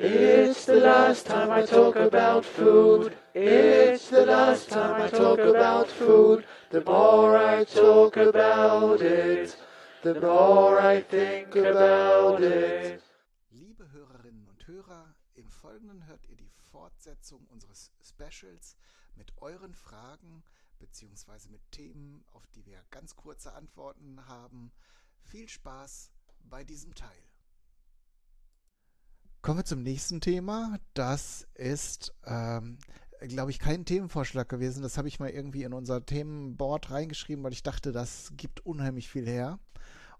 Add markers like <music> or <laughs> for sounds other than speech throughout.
It's the last time I talk about food. It's the last time I talk about food. The more I talk about it, the more I think about it. Liebe Hörerinnen und Hörer, im Folgenden hört ihr die Fortsetzung unseres Specials mit euren Fragen bzw. mit Themen, auf die wir ganz kurze Antworten haben. Viel Spaß bei diesem Teil. Kommen wir zum nächsten Thema. Das ist, ähm, glaube ich, kein Themenvorschlag gewesen. Das habe ich mal irgendwie in unser Themenboard reingeschrieben, weil ich dachte, das gibt unheimlich viel her.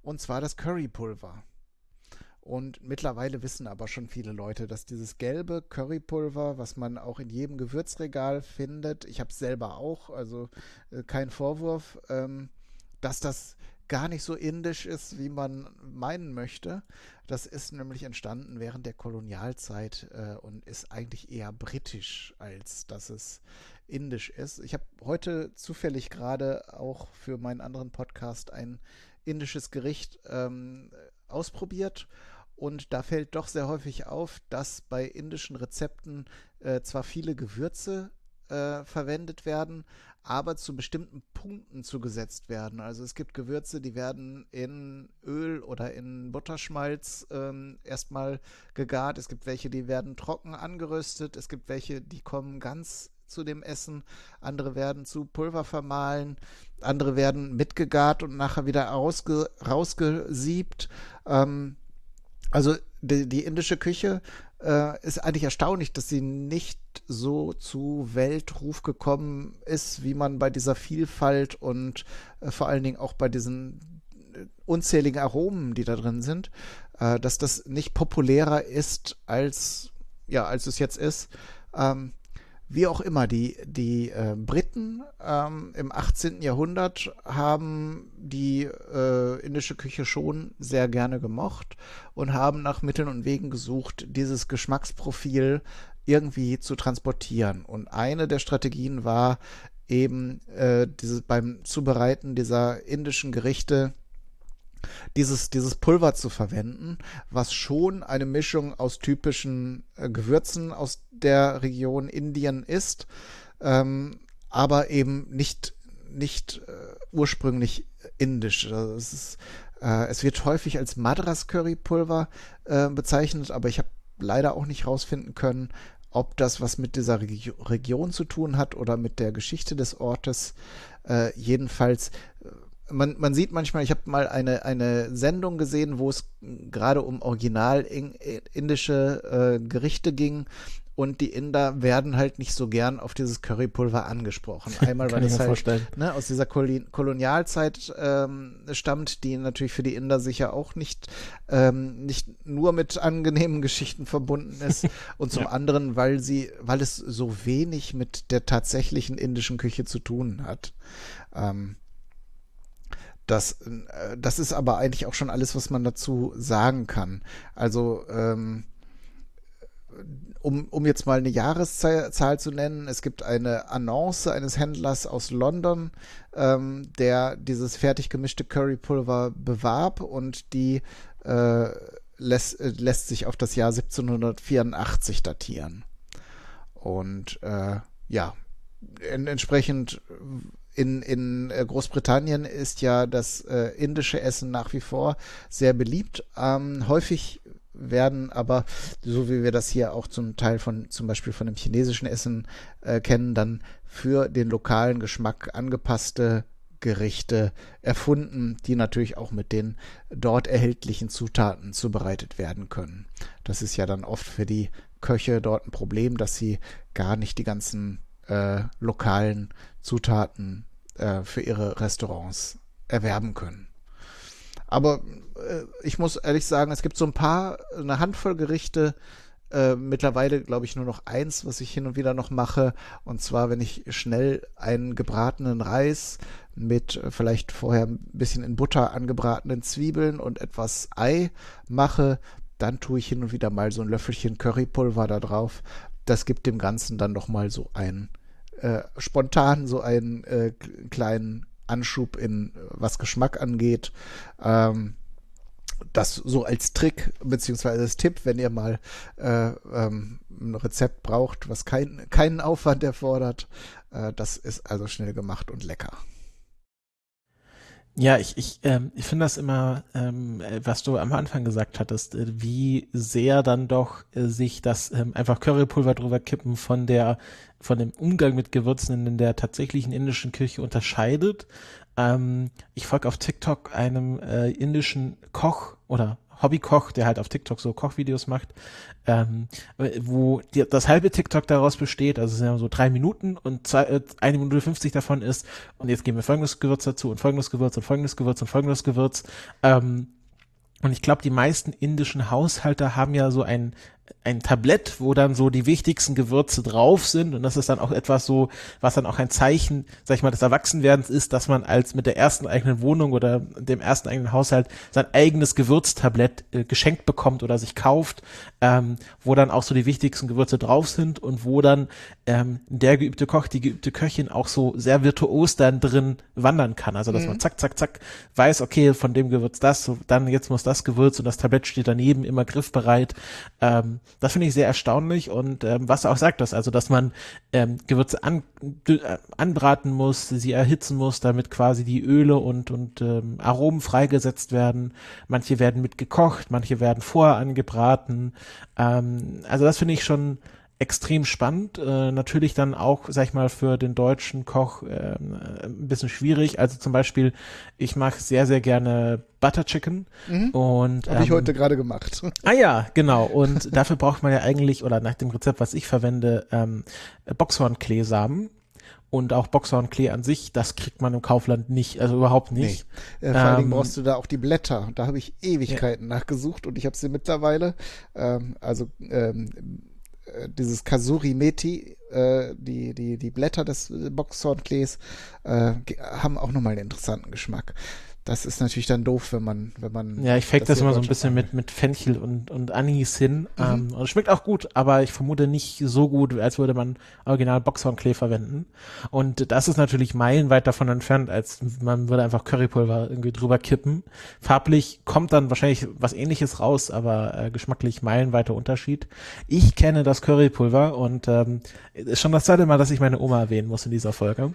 Und zwar das Currypulver. Und mittlerweile wissen aber schon viele Leute, dass dieses gelbe Currypulver, was man auch in jedem Gewürzregal findet, ich habe es selber auch, also äh, kein Vorwurf, ähm, dass das gar nicht so indisch ist, wie man meinen möchte. Das ist nämlich entstanden während der Kolonialzeit äh, und ist eigentlich eher britisch, als dass es indisch ist. Ich habe heute zufällig gerade auch für meinen anderen Podcast ein indisches Gericht ähm, ausprobiert. Und da fällt doch sehr häufig auf, dass bei indischen Rezepten äh, zwar viele Gewürze äh, verwendet werden, aber zu bestimmten Punkten zugesetzt werden. Also es gibt Gewürze, die werden in Öl oder in Butterschmalz ähm, erstmal gegart. Es gibt welche, die werden trocken angeröstet. Es gibt welche, die kommen ganz zu dem Essen. Andere werden zu Pulver vermahlen. Andere werden mitgegart und nachher wieder rausge rausgesiebt. Ähm, also die, die indische Küche äh, ist eigentlich erstaunlich, dass sie nicht so zu Weltruf gekommen ist, wie man bei dieser Vielfalt und äh, vor allen Dingen auch bei diesen äh, unzähligen Aromen, die da drin sind, äh, dass das nicht populärer ist als ja als es jetzt ist. Ähm, wie auch immer, die, die äh, Briten ähm, im 18. Jahrhundert haben die äh, indische Küche schon sehr gerne gemocht und haben nach Mitteln und Wegen gesucht, dieses Geschmacksprofil irgendwie zu transportieren. Und eine der Strategien war eben äh, diese, beim Zubereiten dieser indischen Gerichte dieses, dieses Pulver zu verwenden, was schon eine Mischung aus typischen äh, Gewürzen aus der Region Indien ist, ähm, aber eben nicht, nicht äh, ursprünglich indisch. Also es, ist, äh, es wird häufig als Madras Currypulver äh, bezeichnet, aber ich habe leider auch nicht rausfinden können, ob das was mit dieser Regi Region zu tun hat oder mit der Geschichte des Ortes. Äh, jedenfalls äh, man, man sieht manchmal, ich habe mal eine, eine Sendung gesehen, wo es gerade um original indische äh, Gerichte ging und die Inder werden halt nicht so gern auf dieses Currypulver angesprochen. <laughs> Einmal, weil es halt ne, aus dieser Kol Kolonialzeit ähm, stammt, die natürlich für die Inder sicher auch nicht, ähm, nicht nur mit angenehmen Geschichten verbunden ist. <laughs> Und zum ja. anderen, weil sie, weil es so wenig mit der tatsächlichen indischen Küche zu tun hat. Ähm, das, äh, das ist aber eigentlich auch schon alles, was man dazu sagen kann. Also, ähm, um, um jetzt mal eine Jahreszahl zu nennen, es gibt eine Annonce eines Händlers aus London, ähm, der dieses fertig gemischte Currypulver bewarb und die äh, lässt, äh, lässt sich auf das Jahr 1784 datieren. Und äh, ja, entsprechend in, in äh, Großbritannien ist ja das äh, indische Essen nach wie vor sehr beliebt. Ähm, häufig werden aber, so wie wir das hier auch zum Teil von zum Beispiel von dem chinesischen Essen äh, kennen, dann für den lokalen Geschmack angepasste Gerichte erfunden, die natürlich auch mit den dort erhältlichen Zutaten zubereitet werden können. Das ist ja dann oft für die Köche dort ein Problem, dass sie gar nicht die ganzen äh, lokalen Zutaten äh, für ihre Restaurants erwerben können. Aber äh, ich muss ehrlich sagen, es gibt so ein paar, eine Handvoll Gerichte, äh, mittlerweile glaube ich nur noch eins, was ich hin und wieder noch mache. Und zwar, wenn ich schnell einen gebratenen Reis mit äh, vielleicht vorher ein bisschen in Butter angebratenen Zwiebeln und etwas Ei mache, dann tue ich hin und wieder mal so ein Löffelchen Currypulver da drauf. Das gibt dem Ganzen dann noch mal so ein äh, spontan so einen äh, kleinen Anschub in was Geschmack angeht. Ähm, das so als Trick beziehungsweise als Tipp, wenn ihr mal äh, ähm, ein Rezept braucht, was kein, keinen Aufwand erfordert. Äh, das ist also schnell gemacht und lecker. Ja, ich, ich, ähm, ich finde das immer, ähm, was du am Anfang gesagt hattest, äh, wie sehr dann doch äh, sich das ähm, einfach Currypulver drüber kippen von der, von dem Umgang mit Gewürzen in der tatsächlichen indischen Küche unterscheidet. Ähm, ich folge auf TikTok einem äh, indischen Koch oder Hobbykoch, der halt auf TikTok so Kochvideos macht, ähm, wo die, das halbe TikTok daraus besteht, also es sind ja so drei Minuten und zwei, äh, eine Minute 50 davon ist, und jetzt geben wir folgendes Gewürz dazu und folgendes Gewürz und folgendes Gewürz und folgendes Gewürz. Ähm, und ich glaube, die meisten indischen Haushalte haben ja so ein, ein Tablett, wo dann so die wichtigsten Gewürze drauf sind und das ist dann auch etwas so, was dann auch ein Zeichen, sag ich mal, des Erwachsenwerdens ist, dass man als mit der ersten eigenen Wohnung oder dem ersten eigenen Haushalt sein eigenes Gewürztablett äh, geschenkt bekommt oder sich kauft, ähm, wo dann auch so die wichtigsten Gewürze drauf sind und wo dann ähm, der geübte Koch, die geübte Köchin auch so sehr virtuos dann drin wandern kann. Also dass mhm. man zack, zack, zack weiß, okay, von dem Gewürz das, so, dann jetzt muss das Gewürz und das Tablett steht daneben, immer griffbereit. Ähm, das finde ich sehr erstaunlich und ähm, was auch sagtest, also dass man ähm, Gewürze an, äh, anbraten muss, sie erhitzen muss, damit quasi die Öle und, und ähm, Aromen freigesetzt werden. Manche werden mit gekocht, manche werden vorher angebraten. Ähm, also das finde ich schon extrem spannend. Äh, natürlich dann auch, sag ich mal, für den deutschen Koch äh, ein bisschen schwierig. Also zum Beispiel, ich mag sehr, sehr gerne Butter Chicken. Mhm. Und habe ähm, ich heute gerade gemacht. <laughs> Ah ja, genau. Und dafür braucht man ja eigentlich, oder nach dem Rezept, was ich verwende, ähm, Boxhornkleesamen. Und auch Boxhornklee an sich, das kriegt man im Kaufland nicht, also überhaupt nicht. Nee. Äh, vor ähm, allen Dingen ähm, brauchst du da auch die Blätter. Da habe ich Ewigkeiten ja. nachgesucht und ich habe sie mittlerweile. Ähm, also ähm, äh, dieses Kasuri Meti, äh, die, die, die Blätter des Boxhornklees, äh, haben auch nochmal einen interessanten Geschmack das ist natürlich dann doof, wenn man, wenn man. Ja, ich fake das, das immer so ein bisschen mit, mit Fenchel und, und Anis hin. Mhm. Ähm, und es schmeckt auch gut, aber ich vermute nicht so gut, als würde man original Boxhornklee verwenden. Und das ist natürlich meilenweit davon entfernt, als man würde einfach Currypulver irgendwie drüber kippen. Farblich kommt dann wahrscheinlich was ähnliches raus, aber äh, geschmacklich meilenweiter Unterschied. Ich kenne das Currypulver und ähm, ist schon das zweite Mal, dass ich meine Oma erwähnen muss in dieser Folge.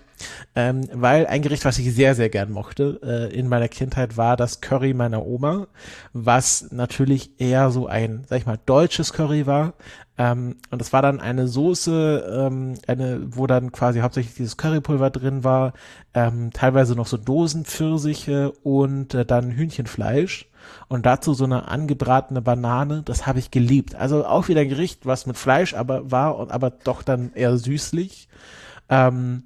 Ähm, weil ein Gericht, was ich sehr, sehr gern mochte, äh, in meiner meiner Kindheit war das Curry meiner Oma, was natürlich eher so ein, sag ich mal, deutsches Curry war. Ähm, und es war dann eine Soße, ähm, eine, wo dann quasi hauptsächlich dieses Currypulver drin war, ähm, teilweise noch so Dosenpfirsiche und äh, dann Hühnchenfleisch und dazu so eine angebratene Banane, das habe ich geliebt. Also auch wieder ein Gericht, was mit Fleisch aber war und aber doch dann eher süßlich. Ähm,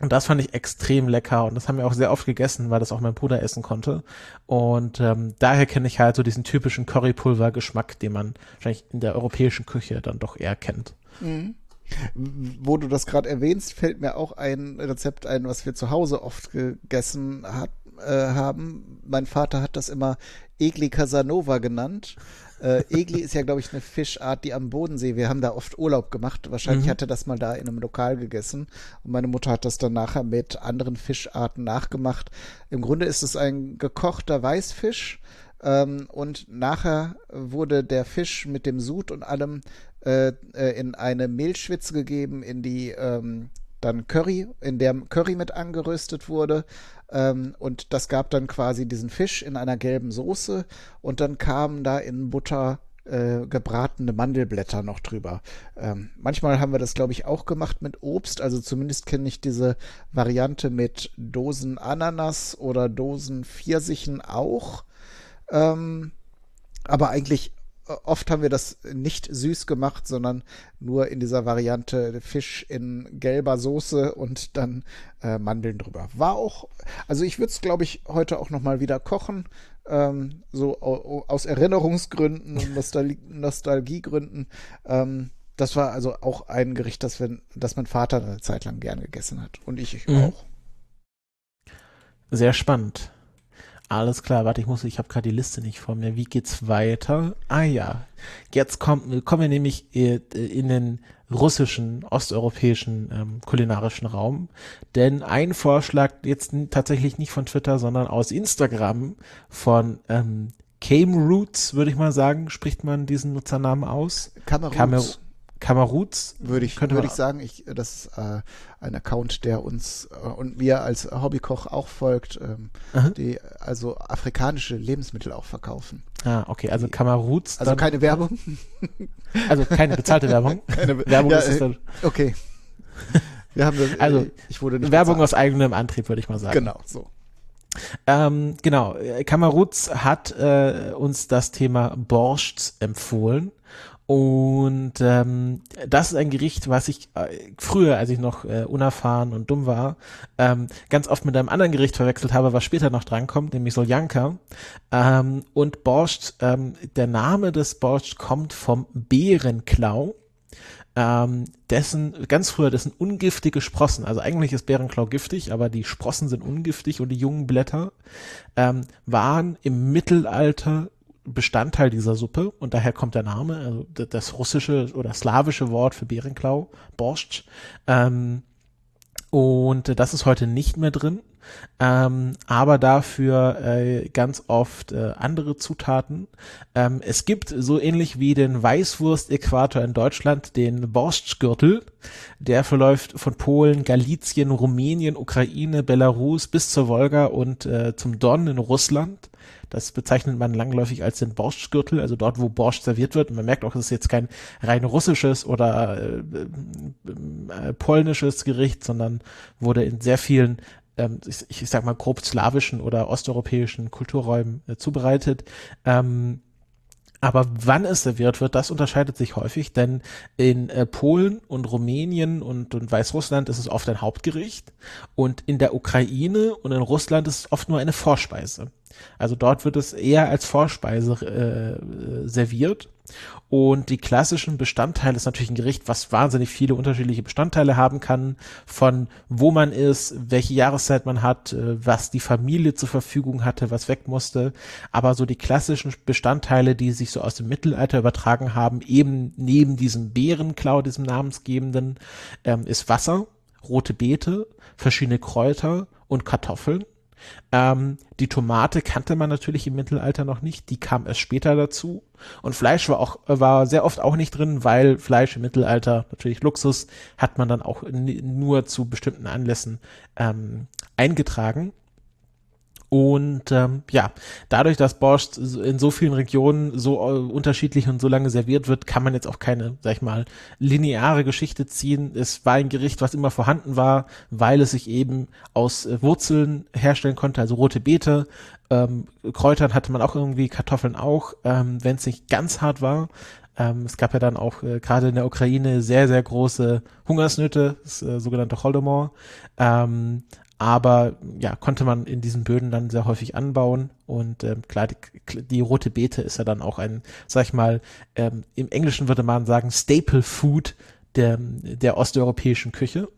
und das fand ich extrem lecker und das haben wir auch sehr oft gegessen, weil das auch mein Bruder essen konnte. Und ähm, daher kenne ich halt so diesen typischen Currypulver-Geschmack, den man wahrscheinlich in der europäischen Küche dann doch eher kennt. Mhm. Wo du das gerade erwähnst, fällt mir auch ein Rezept ein, was wir zu Hause oft gegessen hat, äh, haben. Mein Vater hat das immer Egli Casanova genannt. Äh, Egli ist ja, glaube ich, eine Fischart, die am Bodensee, wir haben da oft Urlaub gemacht. Wahrscheinlich mhm. hat er das mal da in einem Lokal gegessen. Und meine Mutter hat das dann nachher mit anderen Fischarten nachgemacht. Im Grunde ist es ein gekochter Weißfisch. Ähm, und nachher wurde der Fisch mit dem Sud und allem äh, äh, in eine Mehlschwitze gegeben, in die ähm, dann Curry, in der Curry mit angeröstet wurde. Ähm, und das gab dann quasi diesen Fisch in einer gelben Soße und dann kamen da in Butter äh, gebratene Mandelblätter noch drüber. Ähm, manchmal haben wir das, glaube ich, auch gemacht mit Obst. Also zumindest kenne ich diese Variante mit Dosen Ananas oder Dosen Pfirsichen auch. Ähm, aber eigentlich oft haben wir das nicht süß gemacht, sondern nur in dieser Variante Fisch in gelber Soße und dann äh, Mandeln drüber. War auch, also ich würde es, glaube ich, heute auch nochmal wieder kochen. Ähm, so aus Erinnerungsgründen und Nostal Nostalgiegründen. Ähm, das war also auch ein Gericht, das, wenn, das mein Vater eine Zeit lang gern gegessen hat. Und ich mhm. auch. Sehr spannend. Alles klar, warte, ich muss, ich habe gerade die Liste nicht vor mir. Wie geht's weiter? Ah ja, jetzt kommt, kommen wir nämlich äh, in den russischen, osteuropäischen ähm, kulinarischen Raum. Denn ein Vorschlag jetzt tatsächlich nicht von Twitter, sondern aus Instagram von ähm, Came würde ich mal sagen, spricht man diesen Nutzernamen aus. Kameruz. Kameruz. Würde ich, würde ich sagen, ich, das ist äh, ein Account, der uns äh, und mir als Hobbykoch auch folgt, ähm, die also afrikanische Lebensmittel auch verkaufen. Ah, okay, also Kameruz. Also keine Werbung. <laughs> Also keine bezahlte Werbung. <laughs> Keine, Werbung ja, ist es dann. äh, Okay. <laughs> Wir haben das, Also, äh, ich wurde nicht Werbung bezahlt. aus eigenem Antrieb, würde ich mal sagen. Genau, so. Ähm, genau, äh, Kameruz hat äh, uns das Thema Borscht empfohlen. Und ähm, das ist ein Gericht, was ich äh, früher, als ich noch äh, unerfahren und dumm war, ähm, ganz oft mit einem anderen Gericht verwechselt habe, was später noch drankommt, nämlich Soljanka. Ähm, und Borscht, ähm, der Name des Borscht kommt vom Bärenklau ähm, dessen, ganz früher, dessen ungiftige Sprossen, also eigentlich ist Bärenklau giftig, aber die Sprossen sind ungiftig und die jungen Blätter ähm, waren im Mittelalter Bestandteil dieser Suppe und daher kommt der Name, also das russische oder slawische Wort für Bärenklau, Borscht. Ähm, und äh, das ist heute nicht mehr drin, ähm, aber dafür äh, ganz oft äh, andere Zutaten. Ähm, es gibt so ähnlich wie den Weißwurst-Äquator in Deutschland den Borstgürtel. Der verläuft von Polen, Galizien, Rumänien, Ukraine, Belarus bis zur Wolga und äh, zum Don in Russland. Das bezeichnet man langläufig als den Borstgürtel, also dort, wo Borscht serviert wird. Und man merkt auch, es ist jetzt kein rein russisches oder äh, äh, polnisches Gericht, sondern wurde in sehr vielen ähm, ich, ich sag mal grob slawischen oder osteuropäischen Kulturräumen äh, zubereitet. Ähm, aber wann es serviert wird, das unterscheidet sich häufig, denn in äh, Polen und Rumänien und, und Weißrussland ist es oft ein Hauptgericht und in der Ukraine und in Russland ist es oft nur eine Vorspeise. Also dort wird es eher als Vorspeise äh, serviert. Und die klassischen Bestandteile ist natürlich ein Gericht, was wahnsinnig viele unterschiedliche Bestandteile haben kann, von wo man ist, welche Jahreszeit man hat, äh, was die Familie zur Verfügung hatte, was weg musste. Aber so die klassischen Bestandteile, die sich so aus dem Mittelalter übertragen haben, eben neben diesem Bärenklau, diesem namensgebenden, ähm, ist Wasser, rote Beete, verschiedene Kräuter und Kartoffeln. Ähm, die Tomate kannte man natürlich im Mittelalter noch nicht, die kam erst später dazu. Und Fleisch war auch, war sehr oft auch nicht drin, weil Fleisch im Mittelalter natürlich Luxus hat man dann auch nur zu bestimmten Anlässen ähm, eingetragen. Und ähm, ja, dadurch, dass Borscht in so vielen Regionen so äh, unterschiedlich und so lange serviert wird, kann man jetzt auch keine, sag ich mal, lineare Geschichte ziehen. Es war ein Gericht, was immer vorhanden war, weil es sich eben aus äh, Wurzeln herstellen konnte, also rote Beete. Ähm, Kräutern hatte man auch irgendwie, Kartoffeln auch, ähm, wenn es nicht ganz hart war. Ähm, es gab ja dann auch äh, gerade in der Ukraine sehr, sehr große Hungersnöte, das äh, sogenannte Holodomor. Ähm, aber ja, konnte man in diesen Böden dann sehr häufig anbauen und ähm, klar, die, die rote Beete ist ja dann auch ein, sag ich mal, ähm, im Englischen würde man sagen Staple Food der, der osteuropäischen Küche.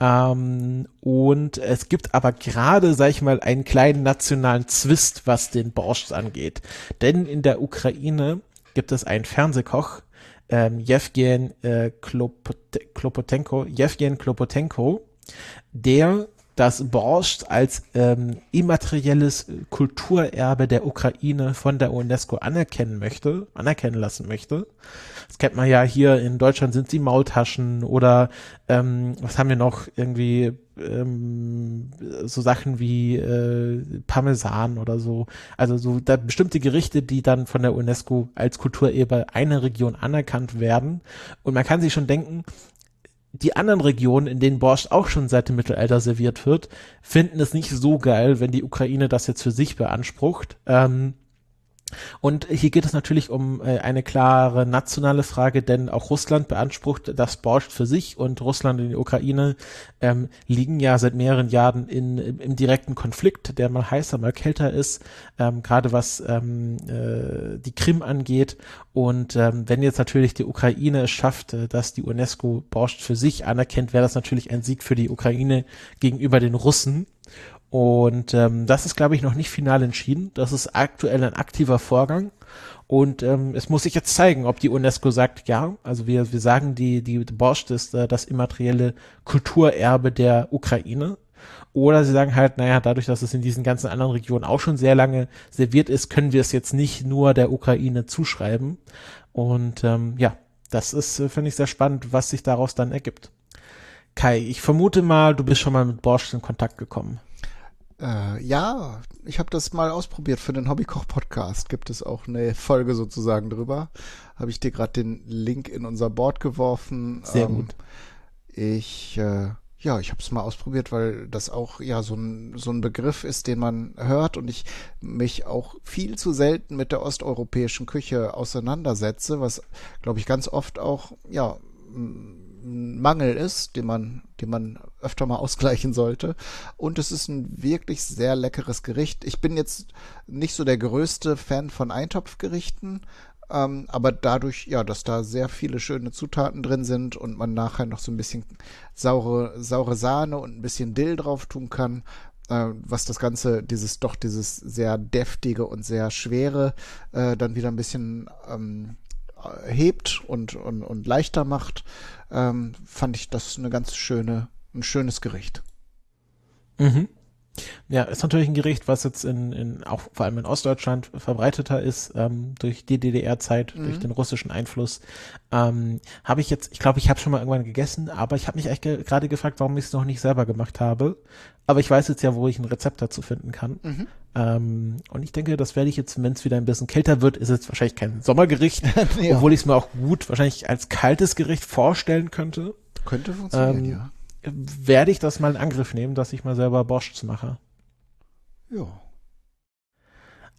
Ähm, und es gibt aber gerade, sag ich mal, einen kleinen nationalen Zwist, was den Borscht angeht. Denn in der Ukraine gibt es einen Fernsehkoch, ähm, Jewgen äh, Klopote- Klopotenko, Jewgen Klopotenko, der das Borscht als ähm, immaterielles Kulturerbe der Ukraine von der UNESCO anerkennen möchte, anerkennen lassen möchte. Das kennt man ja hier in Deutschland sind die Maultaschen oder ähm, was haben wir noch irgendwie ähm, so Sachen wie äh, Parmesan oder so. Also so da bestimmte Gerichte, die dann von der UNESCO als Kulturerbe einer Region anerkannt werden. Und man kann sich schon denken, die anderen Regionen, in denen Borscht auch schon seit dem Mittelalter serviert wird, finden es nicht so geil, wenn die Ukraine das jetzt für sich beansprucht. Ähm, und hier geht es natürlich um äh, eine klare nationale Frage, denn auch Russland beansprucht das Borscht für sich und Russland und die Ukraine ähm, liegen ja seit mehreren Jahren in, im, im direkten Konflikt, der mal heißer, mal kälter ist, ähm, gerade was ähm, äh, die Krim angeht. Und ähm, wenn jetzt natürlich die Ukraine es schafft, äh, dass die UNESCO Borscht für sich anerkennt, wäre das natürlich ein Sieg für die Ukraine gegenüber den Russen. Und ähm, das ist, glaube ich, noch nicht final entschieden. Das ist aktuell ein aktiver Vorgang. Und ähm, es muss sich jetzt zeigen, ob die UNESCO sagt, ja, also wir, wir sagen, die, die Borscht ist äh, das immaterielle Kulturerbe der Ukraine. Oder sie sagen halt, naja, dadurch, dass es in diesen ganzen anderen Regionen auch schon sehr lange serviert ist, können wir es jetzt nicht nur der Ukraine zuschreiben. Und ähm, ja, das ist, äh, finde ich, sehr spannend, was sich daraus dann ergibt. Kai, ich vermute mal, du bist schon mal mit Borscht in Kontakt gekommen. Äh, ja, ich habe das mal ausprobiert für den Hobbykoch-Podcast. Gibt es auch eine Folge sozusagen drüber. Habe ich dir gerade den Link in unser Board geworfen. Sehr ähm, gut. Ich, äh, ja, ich habe es mal ausprobiert, weil das auch ja so ein, so ein Begriff ist, den man hört und ich mich auch viel zu selten mit der osteuropäischen Küche auseinandersetze, was, glaube ich, ganz oft auch, ja, Mangel ist, den man, den man öfter mal <laughs> ausgleichen sollte. Und es ist ein wirklich sehr leckeres Gericht. Ich bin jetzt nicht so der größte Fan von Eintopfgerichten, ähm, aber dadurch, ja, dass da sehr viele schöne Zutaten drin sind und man nachher noch so ein bisschen saure, saure Sahne und ein bisschen Dill drauf tun kann, äh, was das Ganze, dieses doch dieses sehr deftige und sehr schwere, äh, dann wieder ein bisschen ähm, hebt und, und, und leichter macht, ähm, fand ich das eine ganz schöne, ein schönes Gericht. Mhm. Ja, ist natürlich ein Gericht, was jetzt in, in auch vor allem in Ostdeutschland verbreiteter ist ähm, durch die DDR-Zeit, mhm. durch den russischen Einfluss. Ähm, habe ich jetzt, ich glaube, ich habe schon mal irgendwann gegessen, aber ich habe mich echt ge gerade gefragt, warum ich es noch nicht selber gemacht habe. Aber ich weiß jetzt ja, wo ich ein Rezept dazu finden kann. Mhm. Ähm, und ich denke, das werde ich jetzt, wenn es wieder ein bisschen kälter wird, ist jetzt wahrscheinlich kein Sommergericht, <laughs> ja. obwohl ich es mir auch gut wahrscheinlich als kaltes Gericht vorstellen könnte. Könnte funktionieren, ähm, ja werde ich das mal in Angriff nehmen, dass ich mal selber Borscht mache. Ja.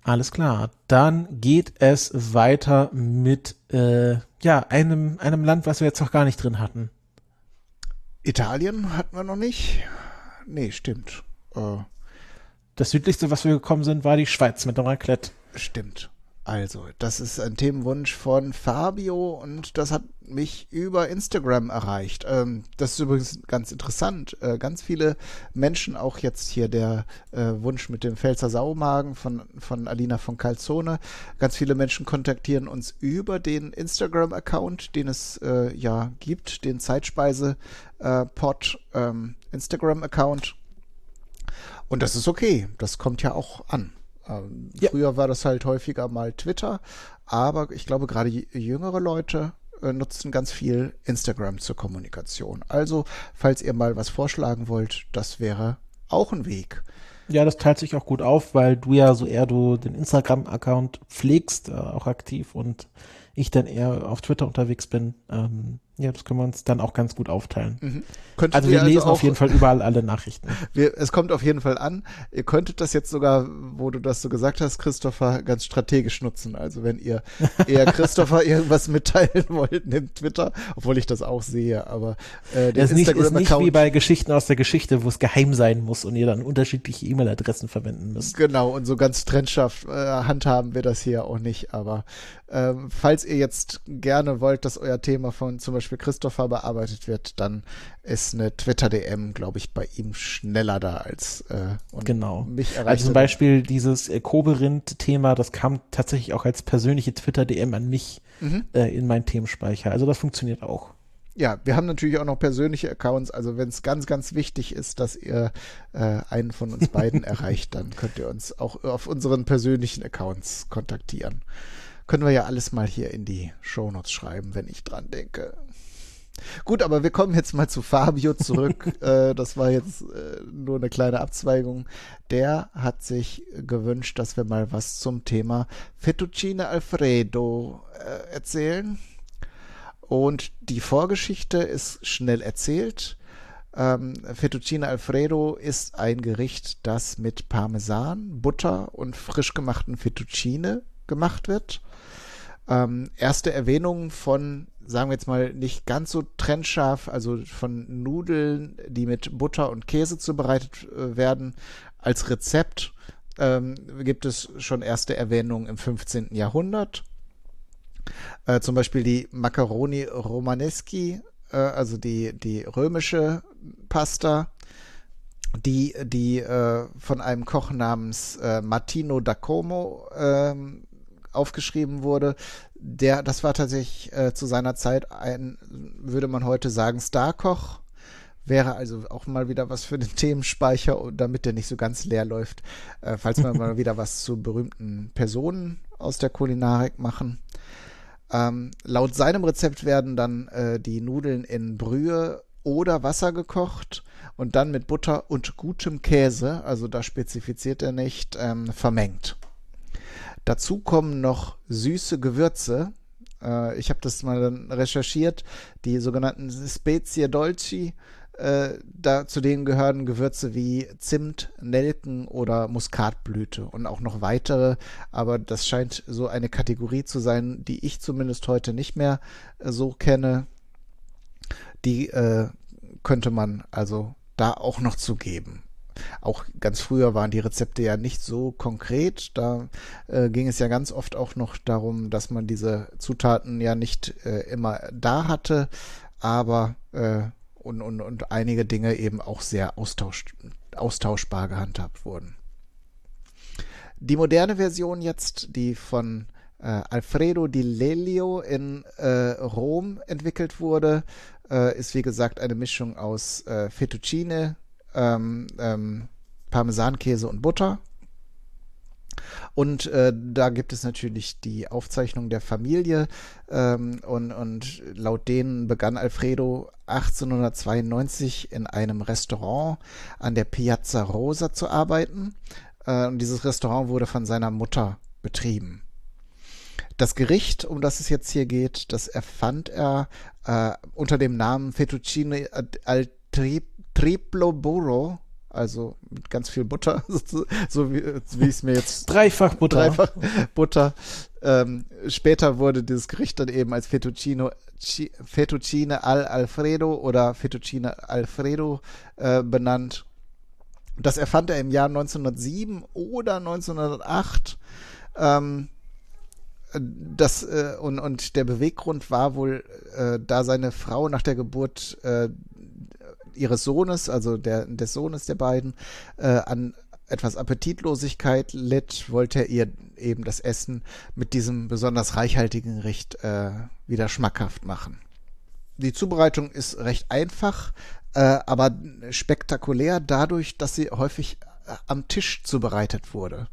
Alles klar. Dann geht es weiter mit äh, ja einem einem Land, was wir jetzt noch gar nicht drin hatten. Italien hatten wir noch nicht. Nee, stimmt. Äh, das südlichste, was wir gekommen sind, war die Schweiz mit dem Raclette. Stimmt. Also, das ist ein Themenwunsch von Fabio und das hat mich über Instagram erreicht. Ähm, das ist übrigens ganz interessant. Äh, ganz viele Menschen, auch jetzt hier der äh, Wunsch mit dem Pfälzer Saumagen von, von Alina von Calzone, ganz viele Menschen kontaktieren uns über den Instagram-Account, den es äh, ja gibt, den Zeitspeise-Pod äh, ähm, Instagram-Account. Und das ist okay. Das kommt ja auch an. Ähm, ja. Früher war das halt häufiger mal Twitter, aber ich glaube gerade jüngere Leute äh, nutzen ganz viel Instagram zur Kommunikation. Also, falls ihr mal was vorschlagen wollt, das wäre auch ein Weg. Ja, das teilt sich auch gut auf, weil du ja so eher du den Instagram-Account pflegst, äh, auch aktiv und ich dann eher auf Twitter unterwegs bin. Ähm, ja, das können wir uns dann auch ganz gut aufteilen. Mhm. Also wir lesen also auf jeden Fall überall alle Nachrichten. <laughs> Wir, es kommt auf jeden Fall an. Ihr könntet das jetzt sogar, wo du das so gesagt hast, Christopher, ganz strategisch nutzen. Also wenn ihr <laughs> eher Christopher irgendwas mitteilen <laughs> wollt, nehmt Twitter, obwohl ich das auch sehe, aber äh, das ist nicht, ist nicht wie bei Geschichten aus der Geschichte, wo es geheim sein muss und ihr dann unterschiedliche E-Mail-Adressen verwenden müsst. Genau, und so ganz trennscharf äh, handhaben wir das hier auch nicht, aber ähm, falls ihr jetzt gerne wollt, dass euer Thema von zum Beispiel Christopher bearbeitet wird, dann ist eine Twitter-DM, glaube ich, bei ihm schneller da als äh, genau. mich erreicht. Also zum Beispiel dieses äh, Koberind-Thema, das kam tatsächlich auch als persönliche Twitter-DM an mich mhm. äh, in meinen Themenspeicher. Also das funktioniert auch. Ja, wir haben natürlich auch noch persönliche Accounts. Also wenn es ganz, ganz wichtig ist, dass ihr äh, einen von uns beiden <laughs> erreicht, dann könnt ihr uns auch auf unseren persönlichen Accounts kontaktieren. Können wir ja alles mal hier in die Shownotes schreiben, wenn ich dran denke. Gut, aber wir kommen jetzt mal zu Fabio zurück. <laughs> äh, das war jetzt äh, nur eine kleine Abzweigung. Der hat sich gewünscht, dass wir mal was zum Thema Fettuccine Alfredo äh, erzählen. Und die Vorgeschichte ist schnell erzählt. Ähm, Fettuccine Alfredo ist ein Gericht, das mit Parmesan, Butter und frisch gemachten Fettuccine gemacht wird. Ähm, erste Erwähnung von, sagen wir jetzt mal, nicht ganz so trennscharf, also von Nudeln, die mit Butter und Käse zubereitet äh, werden, als Rezept ähm, gibt es schon erste Erwähnungen im 15. Jahrhundert. Äh, zum Beispiel die Macaroni Romaneschi, äh, also die, die römische Pasta, die, die äh, von einem Koch namens äh, Martino da Como ähm, aufgeschrieben wurde, der, das war tatsächlich äh, zu seiner Zeit ein, würde man heute sagen, Starkoch, Wäre also auch mal wieder was für den <laughs> Themenspeicher, damit der nicht so ganz leer läuft, äh, falls wir mal <laughs> wieder was zu berühmten Personen aus der Kulinarik machen. Ähm, laut seinem Rezept werden dann äh, die Nudeln in Brühe oder Wasser gekocht und dann mit Butter und gutem Käse, also da spezifiziert er nicht, ähm, vermengt. Dazu kommen noch süße Gewürze. Äh, ich habe das mal dann recherchiert. Die sogenannten Spezie Dolci. Äh, da zu denen gehören Gewürze wie Zimt, Nelken oder Muskatblüte und auch noch weitere. Aber das scheint so eine Kategorie zu sein, die ich zumindest heute nicht mehr äh, so kenne. Die äh, könnte man also da auch noch zugeben. Auch ganz früher waren die Rezepte ja nicht so konkret. Da äh, ging es ja ganz oft auch noch darum, dass man diese Zutaten ja nicht äh, immer da hatte, aber äh, und, und, und einige Dinge eben auch sehr austausch, austauschbar gehandhabt wurden. Die moderne Version jetzt, die von äh, Alfredo di Lelio in äh, Rom entwickelt wurde, äh, ist wie gesagt eine Mischung aus Fettuccine, ähm, ähm, Parmesankäse und Butter. Und äh, da gibt es natürlich die Aufzeichnung der Familie. Ähm, und, und laut denen begann Alfredo 1892 in einem Restaurant an der Piazza Rosa zu arbeiten. Äh, und dieses Restaurant wurde von seiner Mutter betrieben. Das Gericht, um das es jetzt hier geht, das erfand er äh, unter dem Namen Fettuccine al Triplo Burro, also mit ganz viel Butter, <laughs> so, so wie, wie es mir jetzt. Dreifach Butter. Dreifach Butter. Ähm, später wurde dieses Gericht dann eben als Fettuccino, Fettuccine al Alfredo oder Fettuccine Alfredo äh, benannt. Das erfand er im Jahr 1907 oder 1908. Ähm, das äh, und, und der Beweggrund war wohl, äh, da seine Frau nach der Geburt äh, ihres Sohnes, also der, des Sohnes der beiden, äh, an etwas Appetitlosigkeit litt, wollte er ihr eben das Essen mit diesem besonders reichhaltigen Gericht äh, wieder schmackhaft machen. Die Zubereitung ist recht einfach, äh, aber spektakulär dadurch, dass sie häufig am Tisch zubereitet wurde.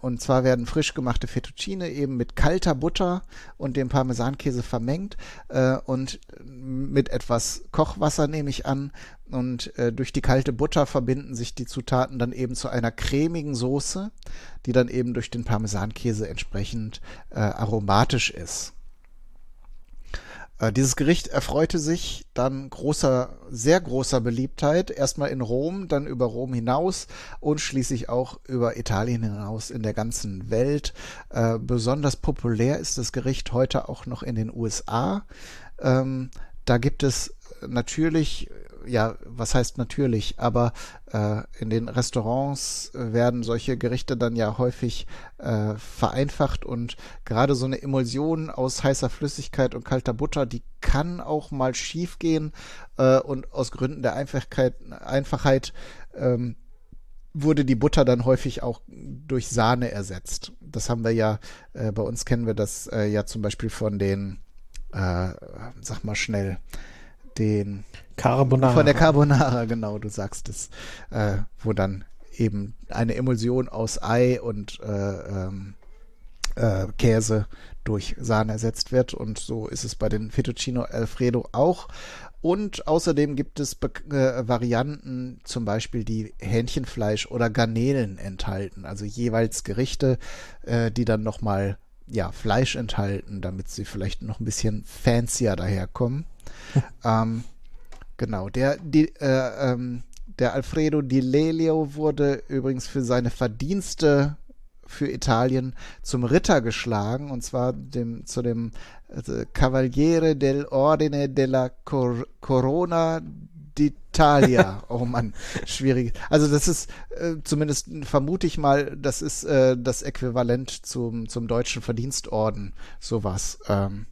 Und zwar werden frisch gemachte Fettuccine eben mit kalter Butter und dem Parmesankäse vermengt äh, und mit etwas Kochwasser nehme ich an. Und äh, durch die kalte Butter verbinden sich die Zutaten dann eben zu einer cremigen Soße, die dann eben durch den Parmesankäse entsprechend äh, aromatisch ist. Äh, dieses Gericht erfreute sich dann großer, sehr großer Beliebtheit, erstmal in Rom, dann über Rom hinaus und schließlich auch über Italien hinaus in der ganzen Welt. Äh, besonders populär ist das Gericht heute auch noch in den USA. Ähm, da gibt es natürlich ja, was heißt natürlich, aber äh, in den Restaurants werden solche Gerichte dann ja häufig äh, vereinfacht und gerade so eine Emulsion aus heißer Flüssigkeit und kalter Butter, die kann auch mal schief gehen äh, und aus Gründen der Einfachheit, Einfachheit ähm, wurde die Butter dann häufig auch durch Sahne ersetzt. Das haben wir ja, äh, bei uns kennen wir das äh, ja zum Beispiel von den, äh, sag mal schnell, den Carbonara. Von der Carbonara, genau, du sagst es. Äh, wo dann eben eine Emulsion aus Ei und äh, ähm, äh, Käse durch Sahne ersetzt wird. Und so ist es bei den Fettuccino Alfredo auch. Und außerdem gibt es Be äh, Varianten, zum Beispiel die Hähnchenfleisch oder Garnelen enthalten. Also jeweils Gerichte, äh, die dann nochmal ja, Fleisch enthalten, damit sie vielleicht noch ein bisschen fancier daherkommen. <laughs> ähm, genau, der, die, äh, ähm, der Alfredo Di Lelio wurde übrigens für seine Verdienste für Italien zum Ritter geschlagen, und zwar dem, zu dem also Cavaliere del Ordine della Cor Corona d'Italia. <laughs> Oh Mann, schwierig. Also das ist äh, zumindest vermute ich mal, das ist äh, das Äquivalent zum, zum deutschen Verdienstorden, sowas. Ähm,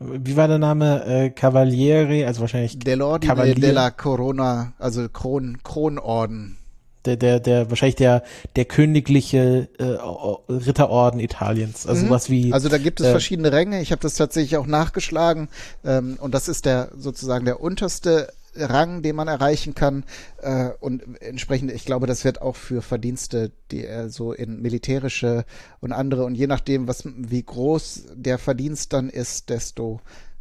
wie war der Name? Äh, Cavaliere, also wahrscheinlich. Dell'Ordine Cavalier. della Corona, also Kron, Kronorden. Der, der, der, wahrscheinlich der, der königliche äh, Ritterorden Italiens. Also mhm. was wie. Also da gibt es äh, verschiedene Ränge. Ich habe das tatsächlich auch nachgeschlagen. Ähm, und das ist der sozusagen der unterste Rang, den man erreichen kann. Äh, und entsprechend, ich glaube, das wird auch für Verdienste, die er so in militärische und andere und je nachdem, was wie groß der Verdienst dann ist, desto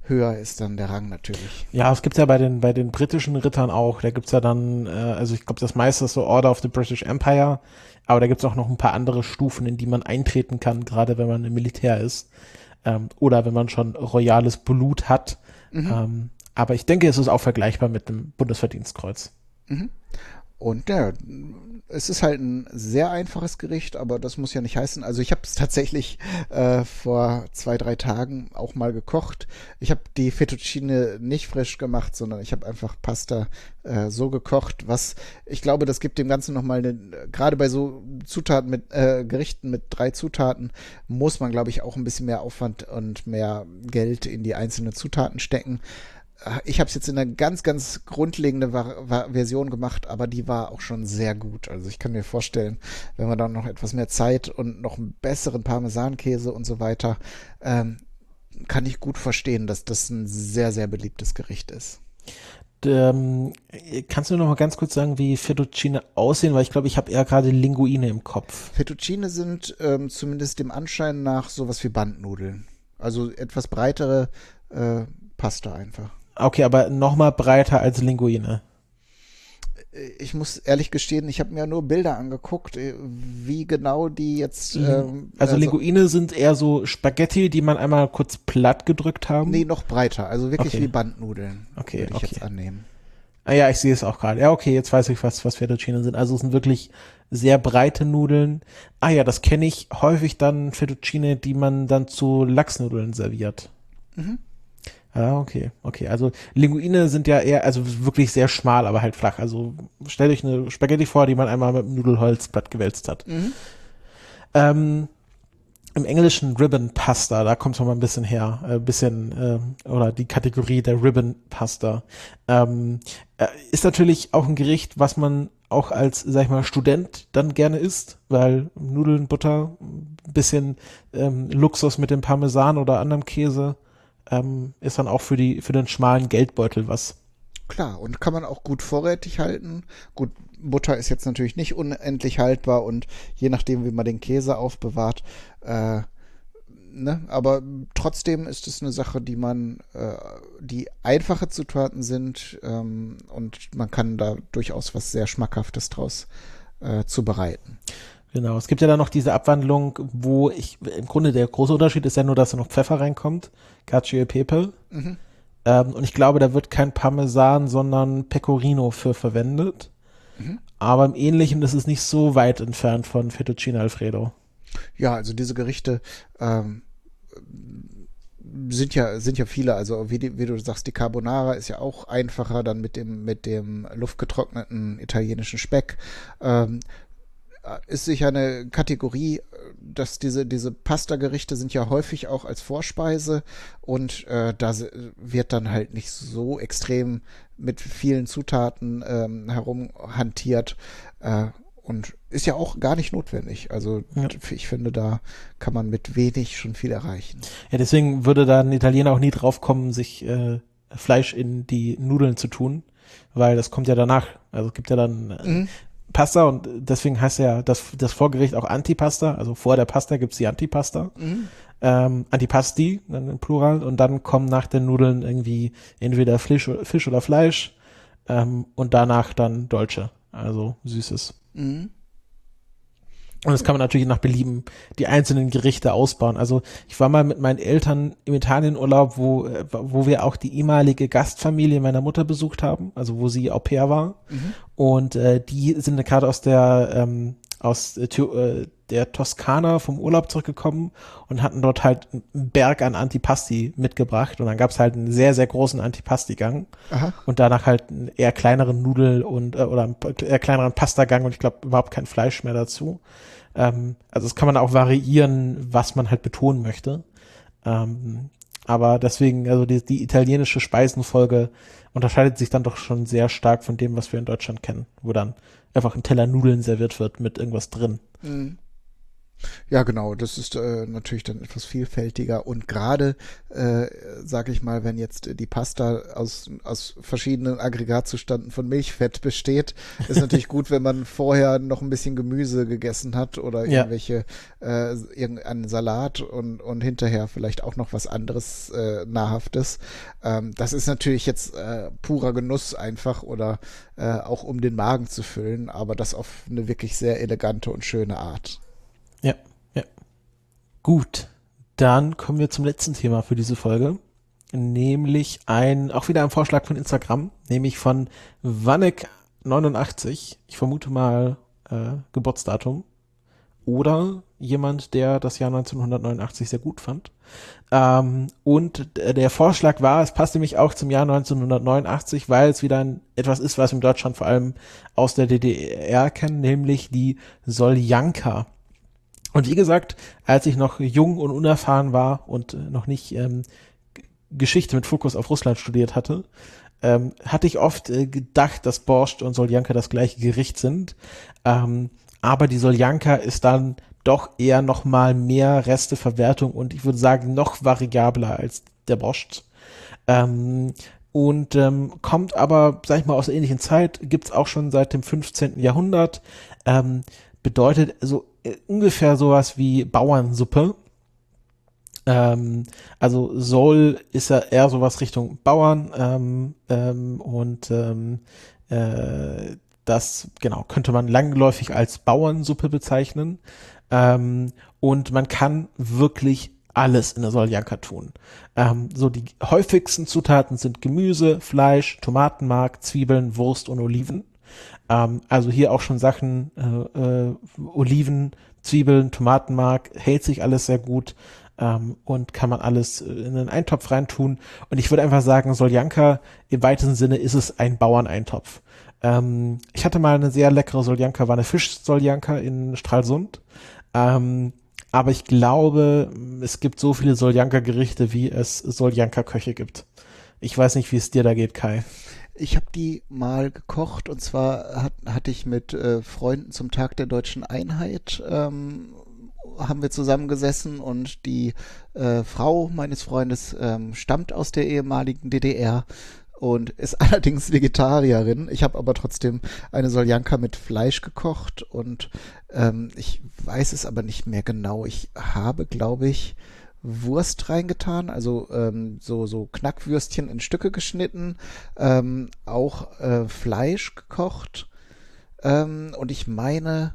höher ist dann der Rang natürlich. Ja, es gibt ja bei den, bei den britischen Rittern auch. Da gibt's ja dann, äh, also ich glaube, das meiste ist so Order of the British Empire, aber da gibt's auch noch ein paar andere Stufen, in die man eintreten kann, gerade wenn man im Militär ist. Ähm, oder wenn man schon royales Blut hat. Mhm. Ähm, aber ich denke, es ist auch vergleichbar mit dem Bundesverdienstkreuz. Mhm. Und ja, es ist halt ein sehr einfaches Gericht, aber das muss ja nicht heißen. Also ich habe es tatsächlich äh, vor zwei, drei Tagen auch mal gekocht. Ich habe die Fettuccine nicht frisch gemacht, sondern ich habe einfach Pasta äh, so gekocht, was ich glaube, das gibt dem Ganzen nochmal eine, gerade bei so Zutaten mit, äh, Gerichten mit drei Zutaten, muss man, glaube ich, auch ein bisschen mehr Aufwand und mehr Geld in die einzelnen Zutaten stecken ich habe es jetzt in einer ganz, ganz grundlegende Version gemacht, aber die war auch schon sehr gut. Also ich kann mir vorstellen, wenn man dann noch etwas mehr Zeit und noch einen besseren Parmesankäse und so weiter, ähm, kann ich gut verstehen, dass das ein sehr, sehr beliebtes Gericht ist. Ähm, kannst du noch mal ganz kurz sagen, wie Fettuccine aussehen? Weil ich glaube, ich habe eher gerade Linguine im Kopf. Fettuccine sind ähm, zumindest dem Anschein nach sowas wie Bandnudeln. Also etwas breitere äh, Pasta einfach. Okay, aber noch mal breiter als Linguine. Ich muss ehrlich gestehen, ich habe mir nur Bilder angeguckt, äh, wie genau die jetzt. Mhm. Ähm, also, also Linguine sind eher so Spaghetti, die man einmal kurz platt gedrückt haben. Nee, noch breiter, also wirklich okay. wie Bandnudeln. Okay, würde ich okay. jetzt annehmen. Ah ja, ich sehe es auch gerade. Ja, okay, jetzt weiß ich, was, was Fettuccine sind. Also es sind wirklich sehr breite Nudeln. Ah ja, das kenne ich häufig dann Fettuccine, die man dann zu Lachsnudeln serviert. Mhm. Ah, okay, okay. Also Linguine sind ja eher, also wirklich sehr schmal, aber halt flach. Also stellt euch eine Spaghetti vor, die man einmal mit einem Nudelholzblatt gewälzt hat. Mhm. Ähm, Im Englischen Ribbon Pasta, da kommt es mal ein bisschen her, ein äh, bisschen, äh, oder die Kategorie der Ribbon Pasta. Ähm, äh, ist natürlich auch ein Gericht, was man auch als, sag ich mal, Student dann gerne isst, weil Nudeln, Butter, ein bisschen ähm, Luxus mit dem Parmesan oder anderem Käse ähm, ist dann auch für die für den schmalen Geldbeutel was. Klar, und kann man auch gut vorrätig halten. Gut, Butter ist jetzt natürlich nicht unendlich haltbar und je nachdem, wie man den Käse aufbewahrt, äh, ne, aber trotzdem ist es eine Sache, die man, äh, die einfache Zutaten sind ähm, und man kann da durchaus was sehr Schmackhaftes draus äh, zubereiten. Genau, es gibt ja dann noch diese Abwandlung, wo ich, im Grunde der große Unterschied ist ja nur, dass da noch Pfeffer reinkommt, Cacio e Pepe. Mhm. Ähm, und ich glaube, da wird kein Parmesan, sondern Pecorino für verwendet. Mhm. Aber im Ähnlichen ist es nicht so weit entfernt von Fettuccine Alfredo. Ja, also diese Gerichte ähm, sind ja sind ja viele. Also wie, die, wie, du sagst, die Carbonara ist ja auch einfacher dann mit dem mit dem luftgetrockneten italienischen Speck. Ähm, ist sicher eine Kategorie, dass diese, diese Pasta-Gerichte sind ja häufig auch als Vorspeise und äh, da wird dann halt nicht so extrem mit vielen Zutaten ähm, herumhantiert äh, und ist ja auch gar nicht notwendig. Also ja. ich finde, da kann man mit wenig schon viel erreichen. Ja, deswegen würde da ein Italiener auch nie drauf kommen, sich äh, Fleisch in die Nudeln zu tun, weil das kommt ja danach. Also es gibt ja dann äh, mhm. Pasta und deswegen heißt ja das, das Vorgericht auch Antipasta. Also vor der Pasta gibt's die Antipasta. Mhm. Ähm, Antipasti, dann im Plural. Und dann kommen nach den Nudeln irgendwie entweder Fisch, Fisch oder Fleisch ähm, und danach dann Dolce, also Süßes. Mhm. Und das kann man natürlich nach Belieben die einzelnen Gerichte ausbauen. Also ich war mal mit meinen Eltern im Italienurlaub, wo, äh, wo wir auch die ehemalige Gastfamilie meiner Mutter besucht haben, also wo sie Au pair war. Mhm. Und äh, die sind gerade aus der ähm, aus äh, äh, der Toskana vom Urlaub zurückgekommen und hatten dort halt einen Berg an Antipasti mitgebracht und dann gab's halt einen sehr, sehr großen Antipasti-Gang und danach halt einen eher kleineren Nudel- und äh, oder einen eher kleineren Pasta-Gang und ich glaube überhaupt kein Fleisch mehr dazu. Ähm, also das kann man auch variieren, was man halt betonen möchte. Ähm, aber deswegen, also die, die italienische Speisenfolge unterscheidet sich dann doch schon sehr stark von dem, was wir in Deutschland kennen, wo dann einfach ein Teller Nudeln serviert wird mit irgendwas drin. Mhm. Ja, genau. Das ist äh, natürlich dann etwas vielfältiger und gerade, äh, sage ich mal, wenn jetzt die Pasta aus, aus verschiedenen Aggregatzustanden von Milchfett besteht, ist natürlich gut, wenn man vorher noch ein bisschen Gemüse gegessen hat oder Ja. irgendwelche äh, irgendeinen Salat und und hinterher vielleicht auch noch was anderes äh, nahrhaftes. Ähm, das ist natürlich jetzt äh, purer Genuss einfach oder äh, auch um den Magen zu füllen, aber das auf eine wirklich sehr elegante und schöne Art. Gut, dann kommen wir zum letzten Thema für diese Folge. Nämlich ein, auch wieder ein Vorschlag von Instagram, nämlich von Wannek89. Ich vermute mal äh, Geburtsdatum. Oder jemand, der das Jahr 1989 sehr gut fand. Ähm, und der Vorschlag war, es passt nämlich auch zum Jahr 1989, weil es wieder ein, etwas ist, was wir in Deutschland vor allem aus der DDR kennen, nämlich die Soljanka. Und wie gesagt, als ich noch jung und unerfahren war und äh, noch nicht ähm, Geschichte mit Fokus auf Russland studiert hatte, ähm, hatte ich oft äh, gedacht, dass Borscht und Soljanka das gleiche Gericht sind. Ähm, aber die Soljanka ist dann doch eher noch mal mehr Resteverwertung und ich würde sagen noch variabler als der Borscht. Ähm, und ähm, kommt aber, sag ich mal, aus der ähnlichen Zeit, gibt's auch schon seit dem 15. Jahrhundert. Ähm, bedeutet so äh, ungefähr sowas wie Bauernsuppe. Ähm, also Sol ist ja eher sowas Richtung Bauern ähm, ähm, und ähm, äh, das genau könnte man langläufig als Bauernsuppe bezeichnen. Ähm, und man kann wirklich alles in der Soljanka tun. Ähm, so die häufigsten Zutaten sind Gemüse, Fleisch, Tomatenmark, Zwiebeln, Wurst und Oliven. Ähm, also hier auch schon Sachen, äh, äh, Oliven, Zwiebeln, Tomatenmark, hält sich alles sehr gut ähm, und kann man alles in einen Eintopf reintun. Und ich würde einfach sagen, Soljanka im weitesten Sinne ist es ein Bauerneintopf. Ähm, ich hatte mal eine sehr leckere Soljanka, war eine Fisch-Soljanka in Stralsund. Ähm, aber ich glaube, es gibt so viele Soljanka-Gerichte, wie es Soljanka-Köche gibt. Ich weiß nicht, wie es dir da geht, Kai. Ich habe die mal gekocht und zwar hat, hatte ich mit äh, Freunden zum Tag der deutschen Einheit ähm, haben wir zusammengesessen und die äh, Frau meines Freundes ähm, stammt aus der ehemaligen DDR und ist <laughs> allerdings Vegetarierin. Ich habe aber trotzdem eine Soljanka mit Fleisch gekocht und ähm, ich weiß es aber nicht mehr genau. Ich habe, glaube ich, Wurst reingetan, also ähm, so, so Knackwürstchen in Stücke geschnitten, ähm, auch äh, Fleisch gekocht ähm, und ich meine,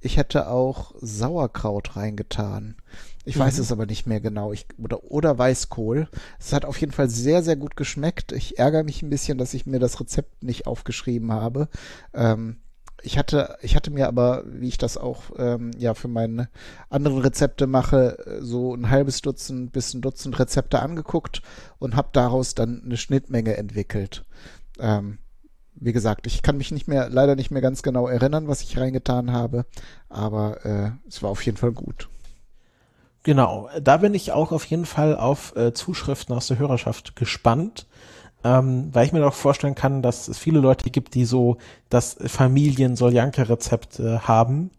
ich hätte auch Sauerkraut reingetan. Ich weiß Mhm. es aber nicht mehr genau. Ich, oder, oder Weißkohl. Es hat auf jeden Fall sehr, sehr gut geschmeckt. Ich ärgere mich ein bisschen, dass ich mir das Rezept nicht aufgeschrieben habe. Ähm, ich hatte, ich hatte mir aber, wie ich das auch ähm, ja für meine anderen Rezepte mache, äh, so ein halbes Dutzend bis ein Dutzend Rezepte angeguckt und habe daraus dann eine Schnittmenge entwickelt. Ähm, wie gesagt, ich kann mich nicht mehr, leider nicht mehr ganz genau erinnern, was ich reingetan habe, aber äh, es war auf jeden Fall gut. Genau, da bin ich auch auf jeden Fall auf äh, Zuschriften aus der Hörerschaft gespannt, ähm, weil ich mir auch vorstellen kann, dass es viele Leute gibt, die so das Familien-Soljanka-Rezept äh, haben,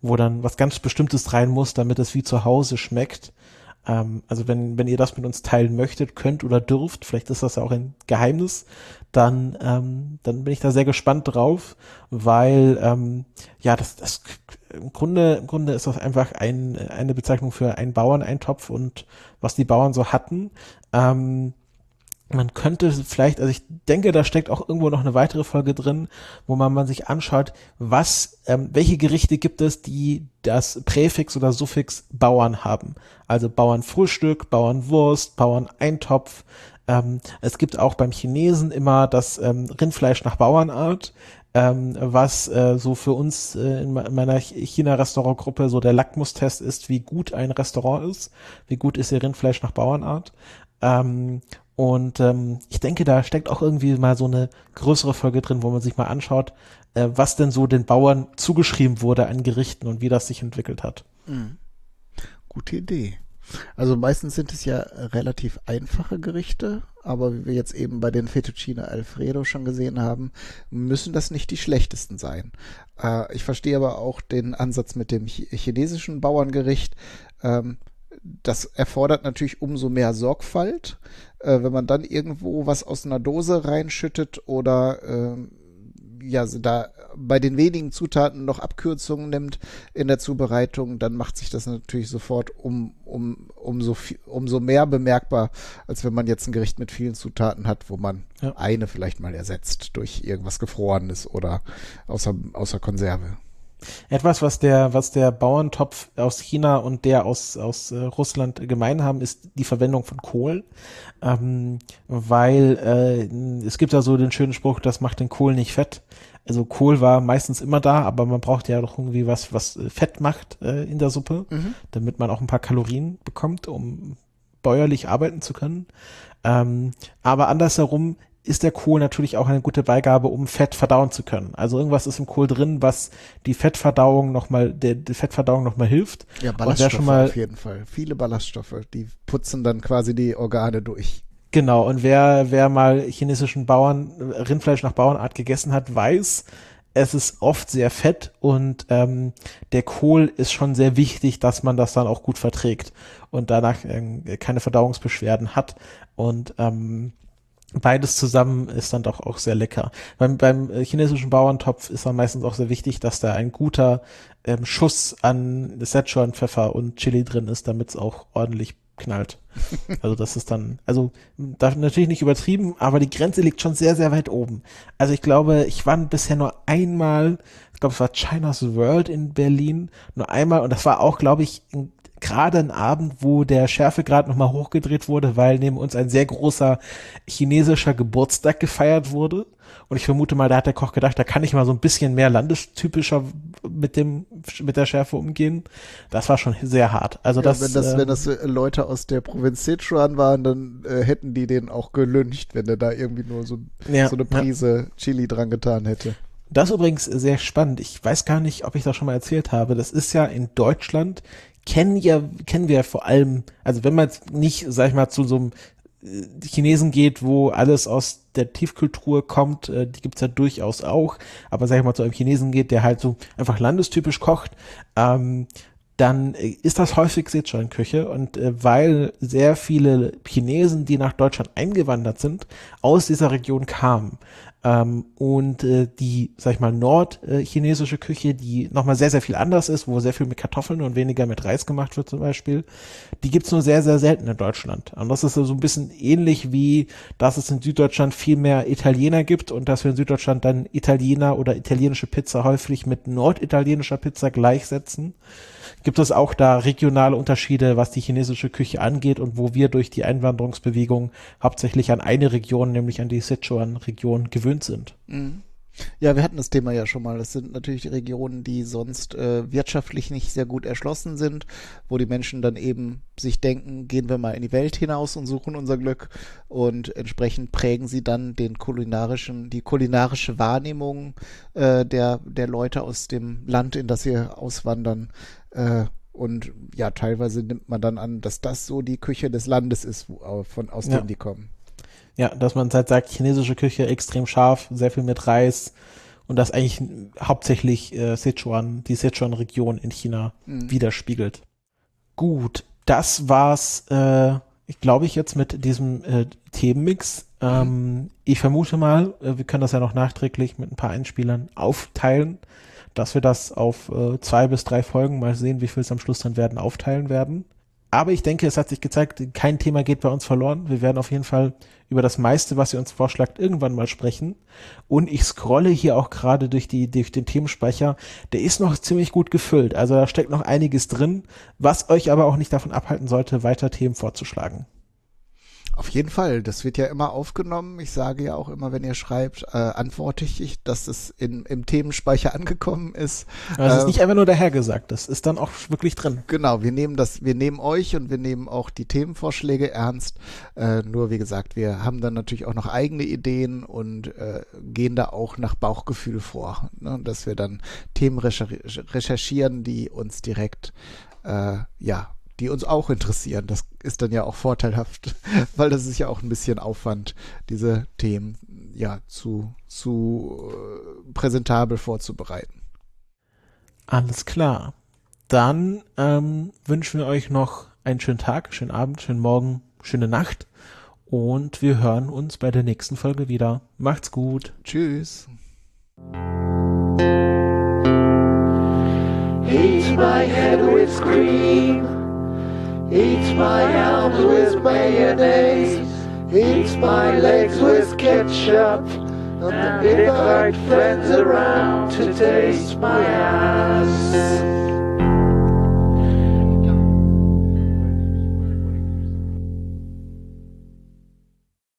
wo dann was ganz Bestimmtes rein muss, damit es wie zu Hause schmeckt. Ähm, also wenn, wenn ihr das mit uns teilen möchtet, könnt oder dürft, vielleicht ist das ja auch ein Geheimnis, dann, ähm, dann bin ich da sehr gespannt drauf, weil ähm, ja, das, das im Grunde, im Grunde ist das einfach ein, eine Bezeichnung für einen Bauerneintopf und was die Bauern so hatten. Ähm, man könnte vielleicht, also ich denke, da steckt auch irgendwo noch eine weitere Folge drin, wo man, man sich anschaut, was, ähm, welche Gerichte gibt es, die das Präfix oder Suffix Bauern haben. Also Bauernfrühstück, Bauernwurst, Bauerneintopf. Ähm, es gibt auch beim Chinesen immer das ähm, Rindfleisch nach Bauernart, ähm, was äh, so für uns äh, in me- meiner China-Restaurantgruppe so der Lackmustest ist, wie gut ein Restaurant ist, wie gut ist ihr Rindfleisch nach Bauernart. Ähm, und ähm, ich denke, da steckt auch irgendwie mal so eine größere Folge drin, wo man sich mal anschaut, äh, was denn so den Bauern zugeschrieben wurde an Gerichten und wie das sich entwickelt hat. Gute Idee. Also meistens sind es ja relativ einfache Gerichte, aber wie wir jetzt eben bei den Fettuccine Alfredo schon gesehen haben, müssen das nicht die schlechtesten sein. Äh, ich verstehe aber auch den Ansatz mit dem chinesischen Bauerngericht. Ähm, das erfordert natürlich umso mehr Sorgfalt. Äh, wenn man dann irgendwo was aus einer Dose reinschüttet oder äh, ja, da bei den wenigen Zutaten noch Abkürzungen nimmt in der Zubereitung, dann macht sich das natürlich sofort um, um, umso, umso mehr bemerkbar, als wenn man jetzt ein Gericht mit vielen Zutaten hat, wo man ja. eine vielleicht mal ersetzt durch irgendwas Gefrorenes oder außer, außer Konserve. Etwas, was der, was der Bauerntopf aus China und der aus, aus äh, Russland gemein haben, ist die Verwendung von Kohl. Ähm, weil äh, es gibt ja so den schönen Spruch, das macht den Kohl nicht fett. Also Kohl war meistens immer da, aber man braucht ja doch irgendwie was, was äh, Fett macht äh, in der Suppe, mhm. damit man auch ein paar Kalorien bekommt, um bäuerlich arbeiten zu können. Ähm, aber andersherum ist der Kohl natürlich auch eine gute Beigabe, um Fett verdauen zu können. Also irgendwas ist im Kohl drin, was die Fettverdauung nochmal, der, der Fettverdauung nochmal hilft. Ja, Ballaststoffe schon mal, auf jeden Fall. Viele Ballaststoffe, die putzen dann quasi die Organe durch. Genau, und wer, wer mal chinesischen Bauern, Rindfleisch nach Bauernart gegessen hat, weiß, es ist oft sehr fett und ähm, der Kohl ist schon sehr wichtig, dass man das dann auch gut verträgt und danach äh, keine Verdauungsbeschwerden hat. Und ähm, beides zusammen ist dann doch auch sehr lecker. Beim, beim chinesischen Bauerntopf ist dann meistens auch sehr wichtig, dass da ein guter ähm, Schuss an Szechuan Pfeffer und Chili drin ist, damit es auch ordentlich knallt. <laughs> Also das ist dann, also darf natürlich nicht übertrieben, aber die Grenze liegt schon sehr, sehr weit oben. Also ich glaube, ich war bisher nur einmal, ich glaube, es war China's World in Berlin, nur einmal und das war auch, glaube ich, gerade ein Abend, wo der Schärfegrad nochmal hochgedreht wurde, weil neben uns ein sehr großer chinesischer Geburtstag gefeiert wurde. Und ich vermute mal, da hat der Koch gedacht, da kann ich mal so ein bisschen mehr landestypischer mit dem, mit der Schärfe umgehen. Das war schon sehr hart. Also ja, das, wenn das, ähm, wenn das äh, Leute aus der Provinz Sichuan waren, dann äh, hätten die den auch gelüncht, wenn er da irgendwie nur so, ja, so eine Prise ja. Chili dran getan hätte. Das ist übrigens sehr spannend. Ich weiß gar nicht, ob ich das schon mal erzählt habe. Das ist ja in Deutschland kennen ja, kennen wir ja vor allem, also wenn man jetzt nicht, sag ich mal, zu so einem äh, Chinesen geht, wo alles aus der Tiefkultur kommt, äh, die gibt's ja durchaus auch, aber sag ich mal, zu einem Chinesen geht, der halt so einfach landestypisch kocht, ähm, dann äh, ist das häufig Sichuan-Küche und äh, weil sehr viele Chinesen, die nach Deutschland eingewandert sind, aus dieser Region kamen, ähm, und äh, die, sag ich mal, nordchinesische Küche, die nochmal sehr, sehr viel anders ist, wo sehr viel mit Kartoffeln und weniger mit Reis gemacht wird zum Beispiel, die gibt's nur sehr, sehr selten in Deutschland. Und das ist so ein bisschen ähnlich wie, dass es in Süddeutschland viel mehr Italiener gibt und dass wir in Süddeutschland dann Italiener oder italienische Pizza häufig mit norditalienischer Pizza gleichsetzen gibt es auch da regionale Unterschiede, was die chinesische Küche angeht und wo wir durch die Einwanderungsbewegung hauptsächlich an eine Region, nämlich an die Sichuan-Region gewöhnt sind. Mhm. Ja, wir hatten das Thema ja schon mal. Das sind natürlich Regionen, die sonst äh, wirtschaftlich nicht sehr gut erschlossen sind, wo die Menschen dann eben sich denken, gehen wir mal in die Welt hinaus und suchen unser Glück und entsprechend prägen sie dann den kulinarischen, die kulinarische Wahrnehmung äh, der, der Leute aus dem Land, in das sie auswandern. Äh, und ja, teilweise nimmt man dann an, dass das so die Küche des Landes ist, wo, von, aus ja. dem die kommen. Ja, dass man halt sagt, chinesische Küche extrem scharf, sehr viel mit Reis und das eigentlich hauptsächlich äh, Sichuan, die Sichuan-Region in China mhm. widerspiegelt. Gut, das war's, äh, ich glaube ich jetzt mit diesem äh, Themenmix. Mhm. Ähm, ich vermute mal, äh, wir können das ja noch nachträglich mit ein paar Einspielern aufteilen, dass wir das auf äh, zwei bis drei Folgen mal sehen, wie viel es am Schluss dann werden, aufteilen werden. Aber ich denke, es hat sich gezeigt, kein Thema geht bei uns verloren. Wir werden auf jeden Fall über das meiste, was ihr uns vorschlagt, irgendwann mal sprechen. Und ich scrolle hier auch gerade durch die, durch den Themenspeicher. Der ist noch ziemlich gut gefüllt. Also da steckt noch einiges drin, was euch aber auch nicht davon abhalten sollte, weiter Themen vorzuschlagen. Auf jeden Fall, das wird ja immer aufgenommen. Ich sage ja auch immer, wenn ihr schreibt, äh, antworte ich, dass es in, im Themenspeicher <laughs> angekommen ist. Aber es äh, ist nicht einfach nur dahergesagt, das ist dann auch wirklich drin. Genau, wir nehmen das, wir nehmen euch und wir nehmen auch die Themenvorschläge ernst. Äh, nur wie gesagt, wir haben dann natürlich auch noch eigene Ideen und äh, gehen da auch nach Bauchgefühl vor, ne? dass wir dann Themen recherchieren, die uns direkt äh, ja die uns auch interessieren. Das ist dann ja auch vorteilhaft, <laughs> weil das ist ja auch ein bisschen Aufwand, diese Themen ja zu, zu äh, präsentabel vorzubereiten. Alles klar. Dann ähm, wünschen wir euch noch einen schönen Tag, schönen Abend, schönen Morgen, schöne Nacht und wir hören uns bei der nächsten Folge wieder. Macht's gut. Tschüss. Eat my head with cream. Eat my arms with mayonnaise. Eat my legs with ketchup. And invite friends around to taste my ass.